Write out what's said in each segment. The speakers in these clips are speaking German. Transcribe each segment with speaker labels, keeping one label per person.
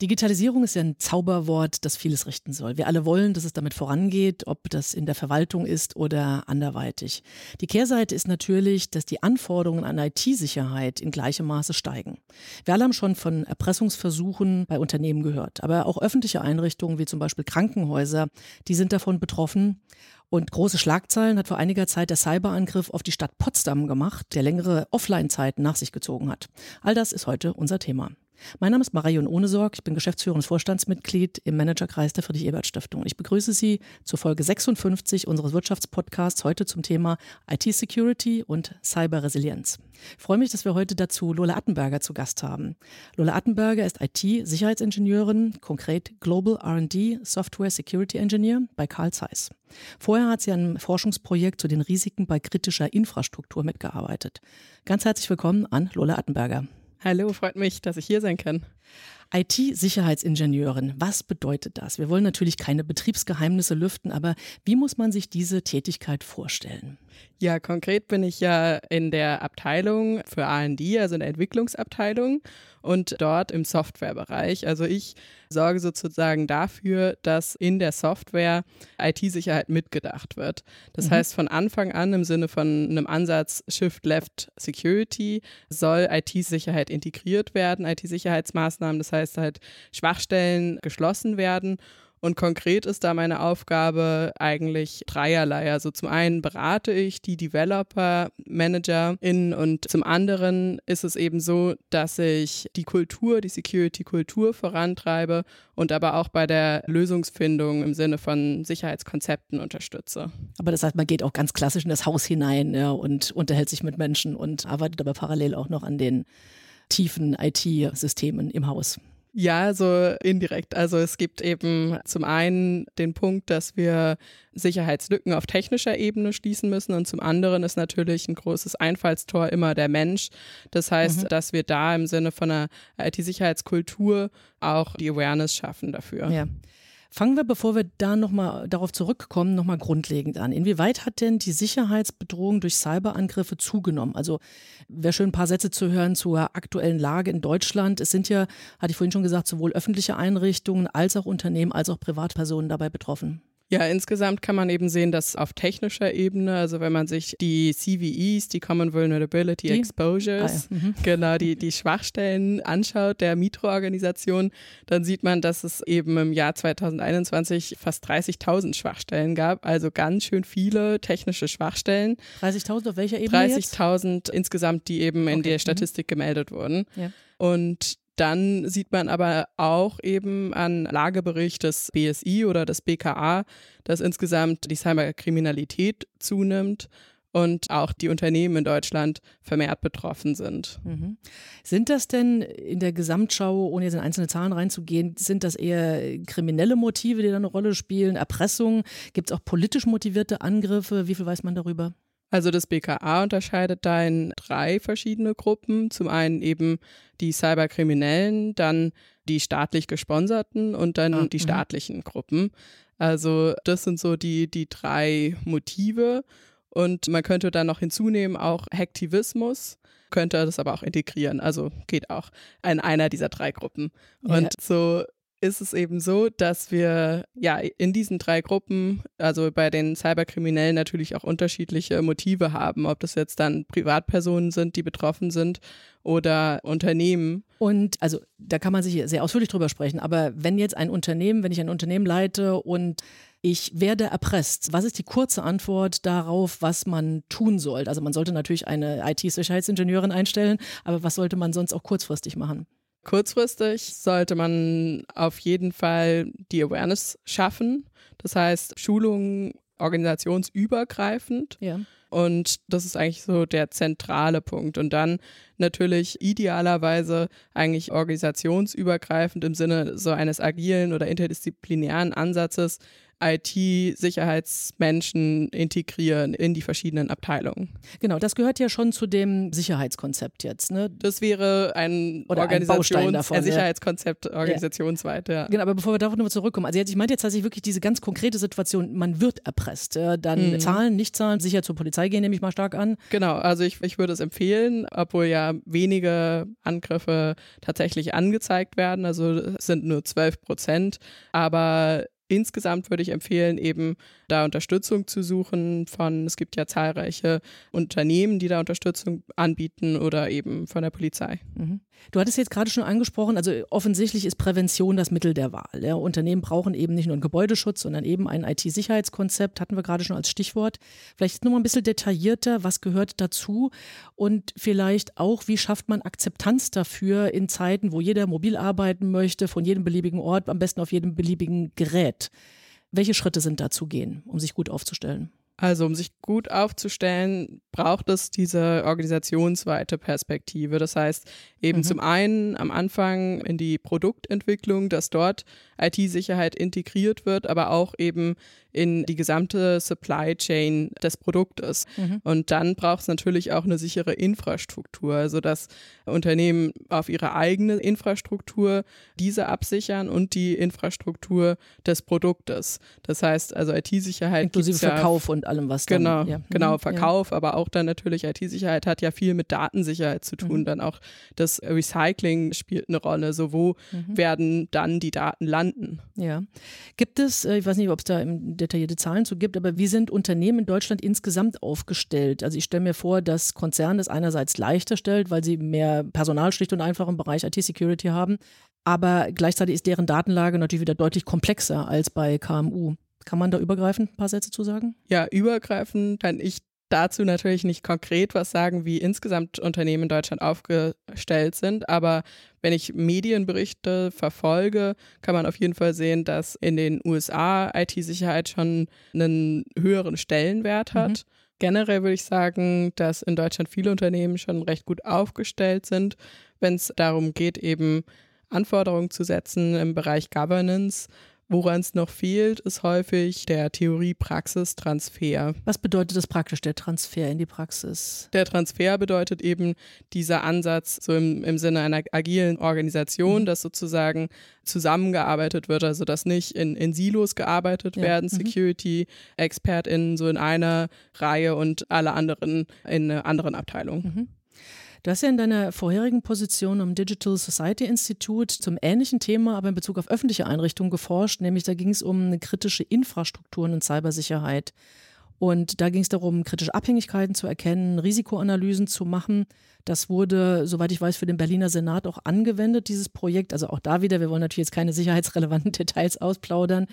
Speaker 1: Digitalisierung ist ja ein Zauberwort, das vieles richten soll. Wir alle wollen, dass es damit vorangeht, ob das in der Verwaltung ist oder anderweitig. Die Kehrseite ist natürlich, dass die Anforderungen an IT-Sicherheit in gleichem Maße steigen. Wir alle haben schon von Erpressungsversuchen bei Unternehmen gehört, aber auch öffentliche Einrichtungen wie zum Beispiel Krankenhäuser, die sind davon betroffen. Und große Schlagzeilen hat vor einiger Zeit der Cyberangriff auf die Stadt Potsdam gemacht, der längere Offline-Zeiten nach sich gezogen hat. All das ist heute unser Thema. Mein Name ist Marion Ohnesorg, ich bin geschäftsführendes Vorstandsmitglied im Managerkreis der Friedrich-Ebert-Stiftung. Ich begrüße Sie zur Folge 56 unseres Wirtschaftspodcasts heute zum Thema IT-Security und Cyberresilienz. Ich freue mich, dass wir heute dazu Lola Attenberger zu Gast haben. Lola Attenberger ist IT-Sicherheitsingenieurin, konkret Global R&D Software Security Engineer bei Carl Zeiss. Vorher hat sie an einem Forschungsprojekt zu den Risiken bei kritischer Infrastruktur mitgearbeitet. Ganz herzlich willkommen an Lola Attenberger.
Speaker 2: Hallo, freut mich, dass ich hier sein kann.
Speaker 1: IT-Sicherheitsingenieurin, was bedeutet das? Wir wollen natürlich keine Betriebsgeheimnisse lüften, aber wie muss man sich diese Tätigkeit vorstellen?
Speaker 2: Ja, konkret bin ich ja in der Abteilung für R&D, also in der Entwicklungsabteilung und dort im Softwarebereich. Also ich sorge sozusagen dafür, dass in der Software IT-Sicherheit mitgedacht wird. Das mhm. heißt, von Anfang an im Sinne von einem Ansatz Shift Left Security soll IT-Sicherheit integriert werden, IT-Sicherheitsmaßnahmen, das heißt halt Schwachstellen geschlossen werden und konkret ist da meine Aufgabe eigentlich dreierlei. Also zum einen berate ich die Developer, ManagerInnen und zum anderen ist es eben so, dass ich die Kultur, die Security-Kultur vorantreibe und aber auch bei der Lösungsfindung im Sinne von Sicherheitskonzepten unterstütze.
Speaker 1: Aber das heißt, man geht auch ganz klassisch in das Haus hinein ja, und unterhält sich mit Menschen und arbeitet aber parallel auch noch an den tiefen IT-Systemen im Haus.
Speaker 2: Ja, so indirekt. Also es gibt eben zum einen den Punkt, dass wir Sicherheitslücken auf technischer Ebene schließen müssen und zum anderen ist natürlich ein großes Einfallstor immer der Mensch. Das heißt, mhm. dass wir da im Sinne von einer IT-Sicherheitskultur auch die Awareness schaffen dafür.
Speaker 1: Ja. Fangen wir, bevor wir da nochmal darauf zurückkommen, nochmal grundlegend an. Inwieweit hat denn die Sicherheitsbedrohung durch Cyberangriffe zugenommen? Also wäre schön, ein paar Sätze zu hören zur aktuellen Lage in Deutschland. Es sind ja, hatte ich vorhin schon gesagt, sowohl öffentliche Einrichtungen als auch Unternehmen als auch Privatpersonen dabei betroffen.
Speaker 2: Ja, insgesamt kann man eben sehen, dass auf technischer Ebene, also wenn man sich die CVEs, die Common Vulnerability die? Exposures, ah, ja. mhm. genau, die, die Schwachstellen anschaut der Mitro-Organisation, dann sieht man, dass es eben im Jahr 2021 fast 30.000 Schwachstellen gab, also ganz schön viele technische Schwachstellen.
Speaker 1: 30.000 auf welcher Ebene
Speaker 2: 30.000 insgesamt, die eben in der mhm. Statistik mhm. gemeldet wurden. Ja. Und dann sieht man aber auch eben an Lagebericht des BSI oder des BKA, dass insgesamt die Cyberkriminalität zunimmt und auch die Unternehmen in Deutschland vermehrt betroffen sind. Mhm.
Speaker 1: Sind das denn in der Gesamtschau, ohne jetzt in einzelne Zahlen reinzugehen, sind das eher kriminelle Motive, die da eine Rolle spielen, Erpressung? Gibt es auch politisch motivierte Angriffe? Wie viel weiß man darüber?
Speaker 2: Also das BKA unterscheidet da in drei verschiedene Gruppen. Zum einen eben die Cyberkriminellen, dann die staatlich gesponserten und dann ah, die mhm. staatlichen Gruppen. Also das sind so die, die drei Motive. Und man könnte dann noch hinzunehmen auch Hacktivismus, könnte das aber auch integrieren. Also geht auch in einer dieser drei Gruppen. Und ja. so ist es eben so, dass wir ja in diesen drei Gruppen, also bei den Cyberkriminellen natürlich auch unterschiedliche Motive haben, ob das jetzt dann Privatpersonen sind, die betroffen sind oder Unternehmen.
Speaker 1: Und also da kann man sich sehr ausführlich drüber sprechen, aber wenn jetzt ein Unternehmen, wenn ich ein Unternehmen leite und ich werde erpresst. Was ist die kurze Antwort darauf, was man tun sollte? Also man sollte natürlich eine IT-Sicherheitsingenieurin einstellen, aber was sollte man sonst auch kurzfristig machen?
Speaker 2: Kurzfristig sollte man auf jeden Fall die Awareness schaffen. Das heißt, Schulungen organisationsübergreifend. Ja. Und das ist eigentlich so der zentrale Punkt. Und dann natürlich idealerweise eigentlich organisationsübergreifend im Sinne so eines agilen oder interdisziplinären Ansatzes IT-Sicherheitsmenschen integrieren in die verschiedenen Abteilungen.
Speaker 1: Genau, das gehört ja schon zu dem Sicherheitskonzept jetzt. Ne?
Speaker 2: Das wäre ein, Oder Organisations ein, davon, ein Sicherheitskonzept ja. organisationsweit. Ja.
Speaker 1: Genau, aber bevor wir darauf nochmal zurückkommen, also jetzt, ich meinte jetzt tatsächlich wirklich diese ganz konkrete Situation, man wird erpresst. Ja, dann mhm. Zahlen, nicht zahlen, sicher zur Polizei gehen, nehme ich mal stark an.
Speaker 2: Genau, also ich, ich würde es empfehlen, obwohl ja wenige Angriffe tatsächlich angezeigt werden, also es sind nur 12 Prozent, aber Insgesamt würde ich empfehlen, eben da Unterstützung zu suchen von, es gibt ja zahlreiche Unternehmen, die da Unterstützung anbieten oder eben von der Polizei.
Speaker 1: Mhm. Du hattest jetzt gerade schon angesprochen, also offensichtlich ist Prävention das Mittel der Wahl. Ja. Unternehmen brauchen eben nicht nur einen Gebäudeschutz, sondern eben ein IT-Sicherheitskonzept, hatten wir gerade schon als Stichwort. Vielleicht nur mal ein bisschen detaillierter, was gehört dazu und vielleicht auch, wie schafft man Akzeptanz dafür in Zeiten, wo jeder mobil arbeiten möchte, von jedem beliebigen Ort, am besten auf jedem beliebigen Gerät. Welche Schritte sind da zu gehen, um sich gut aufzustellen?
Speaker 2: Also um sich gut aufzustellen, braucht es diese organisationsweite Perspektive. Das heißt, eben mhm. zum einen am Anfang in die Produktentwicklung, dass dort IT-Sicherheit integriert wird, aber auch eben in die gesamte Supply Chain des Produktes. Mhm. Und dann braucht es natürlich auch eine sichere Infrastruktur, sodass Unternehmen auf ihre eigene Infrastruktur diese absichern und die Infrastruktur des Produktes. Das heißt also IT-Sicherheit.
Speaker 1: Inklusive Verkauf und allem, was
Speaker 2: dann.
Speaker 1: Genau,
Speaker 2: ja. genau mhm, Verkauf, ja. aber auch dann natürlich IT-Sicherheit hat ja viel mit Datensicherheit zu tun. Mhm. Dann auch das Recycling spielt eine Rolle. So wo mhm. werden dann die Daten landen?
Speaker 1: Ja. Gibt es, äh, ich weiß nicht, ob es da detaillierte Zahlen zu gibt, aber wie sind Unternehmen in Deutschland insgesamt aufgestellt? Also ich stelle mir vor, dass Konzerne es einerseits leichter stellt, weil sie mehr Personal schlicht und einfach im Bereich IT-Security haben. Aber gleichzeitig ist deren Datenlage natürlich wieder deutlich komplexer als bei KMU. Kann man da übergreifend ein paar Sätze zu sagen?
Speaker 2: Ja, übergreifend kann ich dazu natürlich nicht konkret was sagen, wie insgesamt Unternehmen in Deutschland aufgestellt sind, aber wenn ich Medienberichte verfolge, kann man auf jeden Fall sehen, dass in den USA IT-Sicherheit schon einen höheren Stellenwert hat. Mhm. Generell würde ich sagen, dass in Deutschland viele Unternehmen schon recht gut aufgestellt sind, wenn es darum geht, eben Anforderungen zu setzen im Bereich Governance Woran es noch fehlt, ist häufig der Theorie-Praxis-Transfer.
Speaker 1: Was bedeutet das praktisch, der Transfer in die Praxis?
Speaker 2: Der Transfer bedeutet eben dieser Ansatz so im, im Sinne einer agilen Organisation, mhm. dass sozusagen zusammengearbeitet wird, also dass nicht in, in Silos gearbeitet ja. werden, mhm. Security-ExpertInnen so in einer Reihe und alle anderen in einer anderen Abteilung. Mhm.
Speaker 1: Du hast ja in deiner vorherigen Position am Digital Society Institute zum ähnlichen Thema, aber in Bezug auf öffentliche Einrichtungen geforscht, nämlich da ging es um kritische Infrastrukturen und Cybersicherheit. Und da ging es darum, kritische Abhängigkeiten zu erkennen, Risikoanalysen zu machen. Das wurde, soweit ich weiß, für den Berliner Senat auch angewendet, dieses Projekt. Also auch da wieder, wir wollen natürlich jetzt keine sicherheitsrelevanten Details ausplaudern.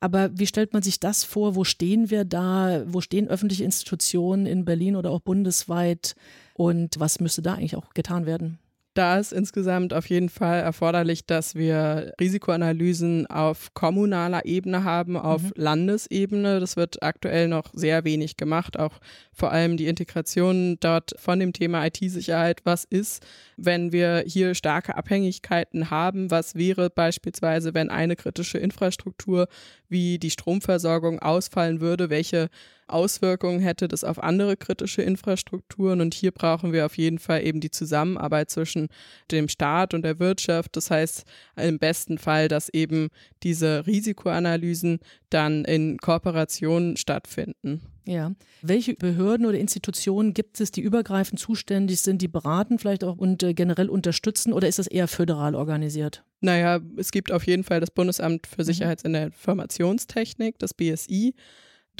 Speaker 1: Aber wie stellt man sich das vor? Wo stehen wir da? Wo stehen öffentliche Institutionen in Berlin oder auch bundesweit? Und was müsste da eigentlich auch getan werden?
Speaker 2: Da ist insgesamt auf jeden Fall erforderlich, dass wir Risikoanalysen auf kommunaler Ebene haben, auf mhm. Landesebene. Das wird aktuell noch sehr wenig gemacht, auch vor allem die Integration dort von dem Thema IT-Sicherheit. Was ist, wenn wir hier starke Abhängigkeiten haben? Was wäre beispielsweise, wenn eine kritische Infrastruktur wie die Stromversorgung ausfallen würde? Welche Auswirkungen hätte das auf andere kritische Infrastrukturen. Und hier brauchen wir auf jeden Fall eben die Zusammenarbeit zwischen dem Staat und der Wirtschaft. Das heißt im besten Fall, dass eben diese Risikoanalysen dann in Kooperation stattfinden.
Speaker 1: Ja. Welche Behörden oder Institutionen gibt es, die übergreifend zuständig sind, die beraten vielleicht auch und äh, generell unterstützen oder ist das eher föderal organisiert?
Speaker 2: Naja, es gibt auf jeden Fall das Bundesamt für mhm. Sicherheits- und Informationstechnik, das BSI.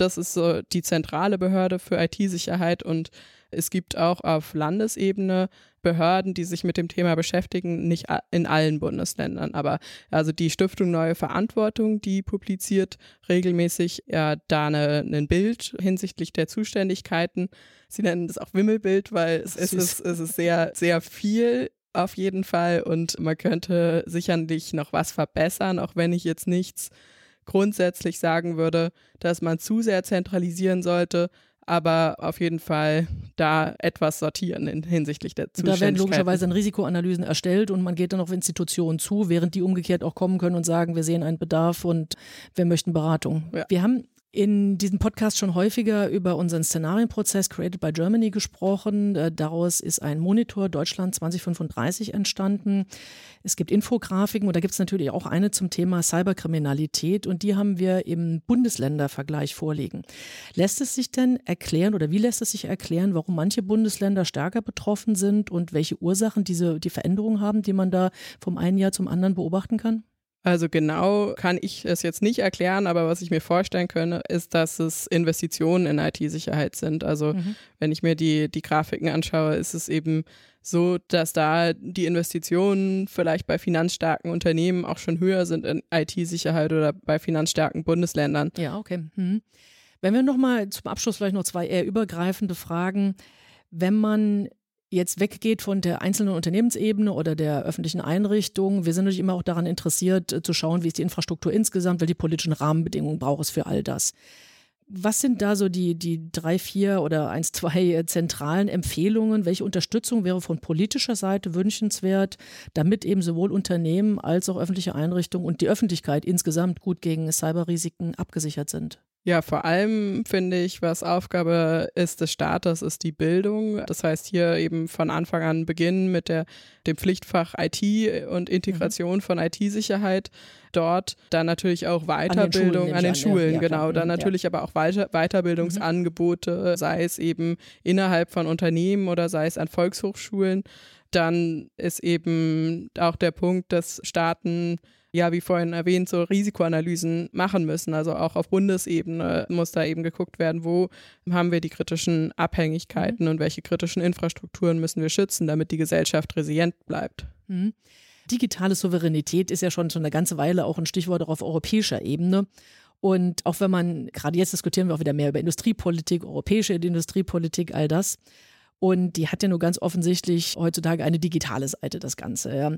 Speaker 2: Das ist so die zentrale Behörde für IT-Sicherheit und es gibt auch auf Landesebene Behörden, die sich mit dem Thema beschäftigen, nicht in allen Bundesländern. Aber also die Stiftung Neue Verantwortung, die publiziert regelmäßig ja da eine, ein Bild hinsichtlich der Zuständigkeiten. Sie nennen das auch Wimmelbild, weil es, es, ist, es ist sehr, sehr viel auf jeden Fall und man könnte sicherlich noch was verbessern, auch wenn ich jetzt nichts grundsätzlich sagen würde, dass man zu sehr zentralisieren sollte. aber auf jeden Fall da etwas sortieren in, hinsichtlich der Zuständigkeit.
Speaker 1: Da werden logischerweise dann Risikoanalysen erstellt und man geht dann auf Institutionen zu, während die umgekehrt auch kommen können und sagen, wir sehen einen Bedarf und wir möchten Beratung. Ja. Wir haben in diesem Podcast schon häufiger über unseren Szenarienprozess Created by Germany gesprochen. Äh, daraus ist ein Monitor Deutschland 2035 entstanden. Es gibt Infografiken und da gibt es natürlich auch eine zum Thema Cyberkriminalität und die haben wir im Bundesländervergleich vorliegen. Lässt es sich denn erklären oder wie lässt es sich erklären, warum manche Bundesländer stärker betroffen sind und welche Ursachen diese die Veränderungen haben, die man da vom einen Jahr zum anderen beobachten kann?
Speaker 2: Also genau kann ich es jetzt nicht erklären, aber was ich mir vorstellen könnte, ist, dass es Investitionen in IT-Sicherheit sind. Also mhm. wenn ich mir die, die Grafiken anschaue, ist es eben so, dass da die Investitionen vielleicht bei finanzstarken Unternehmen auch schon höher sind in IT-Sicherheit oder bei finanzstarken Bundesländern.
Speaker 1: Ja, okay. Mhm. Wenn wir nochmal zum Abschluss vielleicht noch zwei eher übergreifende Fragen. Wenn man jetzt weggeht von der einzelnen Unternehmensebene oder der öffentlichen Einrichtung. Wir sind natürlich immer auch daran interessiert, äh, zu schauen, wie ist die Infrastruktur insgesamt, welche politischen Rahmenbedingungen braucht es für all das. Was sind da so die, die drei, vier oder eins, zwei äh, zentralen Empfehlungen? Welche Unterstützung wäre von politischer Seite wünschenswert, damit eben sowohl Unternehmen als auch öffentliche Einrichtungen und die Öffentlichkeit insgesamt gut gegen Cyberrisiken abgesichert sind?
Speaker 2: Ja, vor allem finde ich, was Aufgabe ist des Staates, ist die Bildung. Das heißt, hier eben von Anfang an beginnen mit der, dem Pflichtfach IT und Integration mhm. von IT-Sicherheit dort. Dann natürlich auch Weiterbildung an den Schulen, an den Schulen ja, genau. Dann natürlich ja. aber auch Weiter Weiterbildungsangebote, mhm. sei es eben innerhalb von Unternehmen oder sei es an Volkshochschulen. Dann ist eben auch der Punkt, dass Staaten ja, wie vorhin erwähnt, so Risikoanalysen machen müssen. Also auch auf Bundesebene muss da eben geguckt werden, wo haben wir die kritischen Abhängigkeiten mhm. und welche kritischen Infrastrukturen müssen wir schützen, damit die Gesellschaft resilient bleibt.
Speaker 1: Mhm. Digitale Souveränität ist ja schon, schon eine ganze Weile auch ein Stichwort auch auf europäischer Ebene. Und auch wenn man, gerade jetzt diskutieren wir auch wieder mehr über Industriepolitik, europäische Industriepolitik, all das. Und die hat ja nur ganz offensichtlich heutzutage eine digitale Seite, das Ganze. Ja.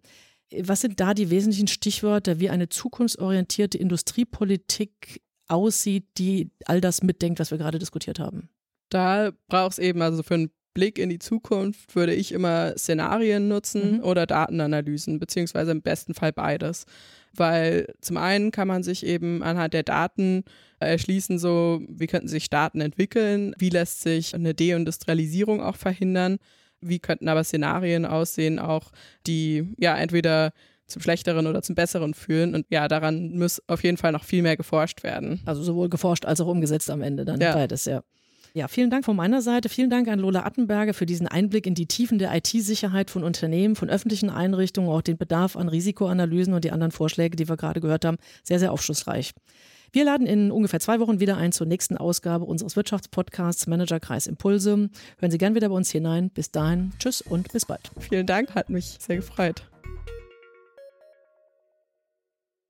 Speaker 1: Was sind da die wesentlichen Stichwörter, wie eine zukunftsorientierte Industriepolitik aussieht, die all das mitdenkt, was wir gerade diskutiert haben?
Speaker 2: Da braucht es eben, also für einen Blick in die Zukunft würde ich immer Szenarien nutzen mhm. oder Datenanalysen, beziehungsweise im besten Fall beides. Weil zum einen kann man sich eben anhand der Daten erschließen, so wie könnten sich Staaten entwickeln, wie lässt sich eine Deindustrialisierung auch verhindern wie könnten aber Szenarien aussehen, auch die ja entweder zum Schlechteren oder zum Besseren führen. Und ja, daran muss auf jeden Fall noch viel mehr geforscht werden.
Speaker 1: Also sowohl geforscht als auch umgesetzt am Ende dann ja. beides, ja. Ja, vielen Dank von meiner Seite. Vielen Dank an Lola Attenberger für diesen Einblick in die Tiefen der IT-Sicherheit von Unternehmen, von öffentlichen Einrichtungen, auch den Bedarf an Risikoanalysen und die anderen Vorschläge, die wir gerade gehört haben. Sehr, sehr aufschlussreich. Wir laden in ungefähr zwei Wochen wieder ein zur nächsten Ausgabe unseres Wirtschaftspodcasts Managerkreis Impulse. Hören Sie gern wieder bei uns hinein. Bis dahin, tschüss und bis bald.
Speaker 2: Vielen Dank, hat mich sehr gefreut.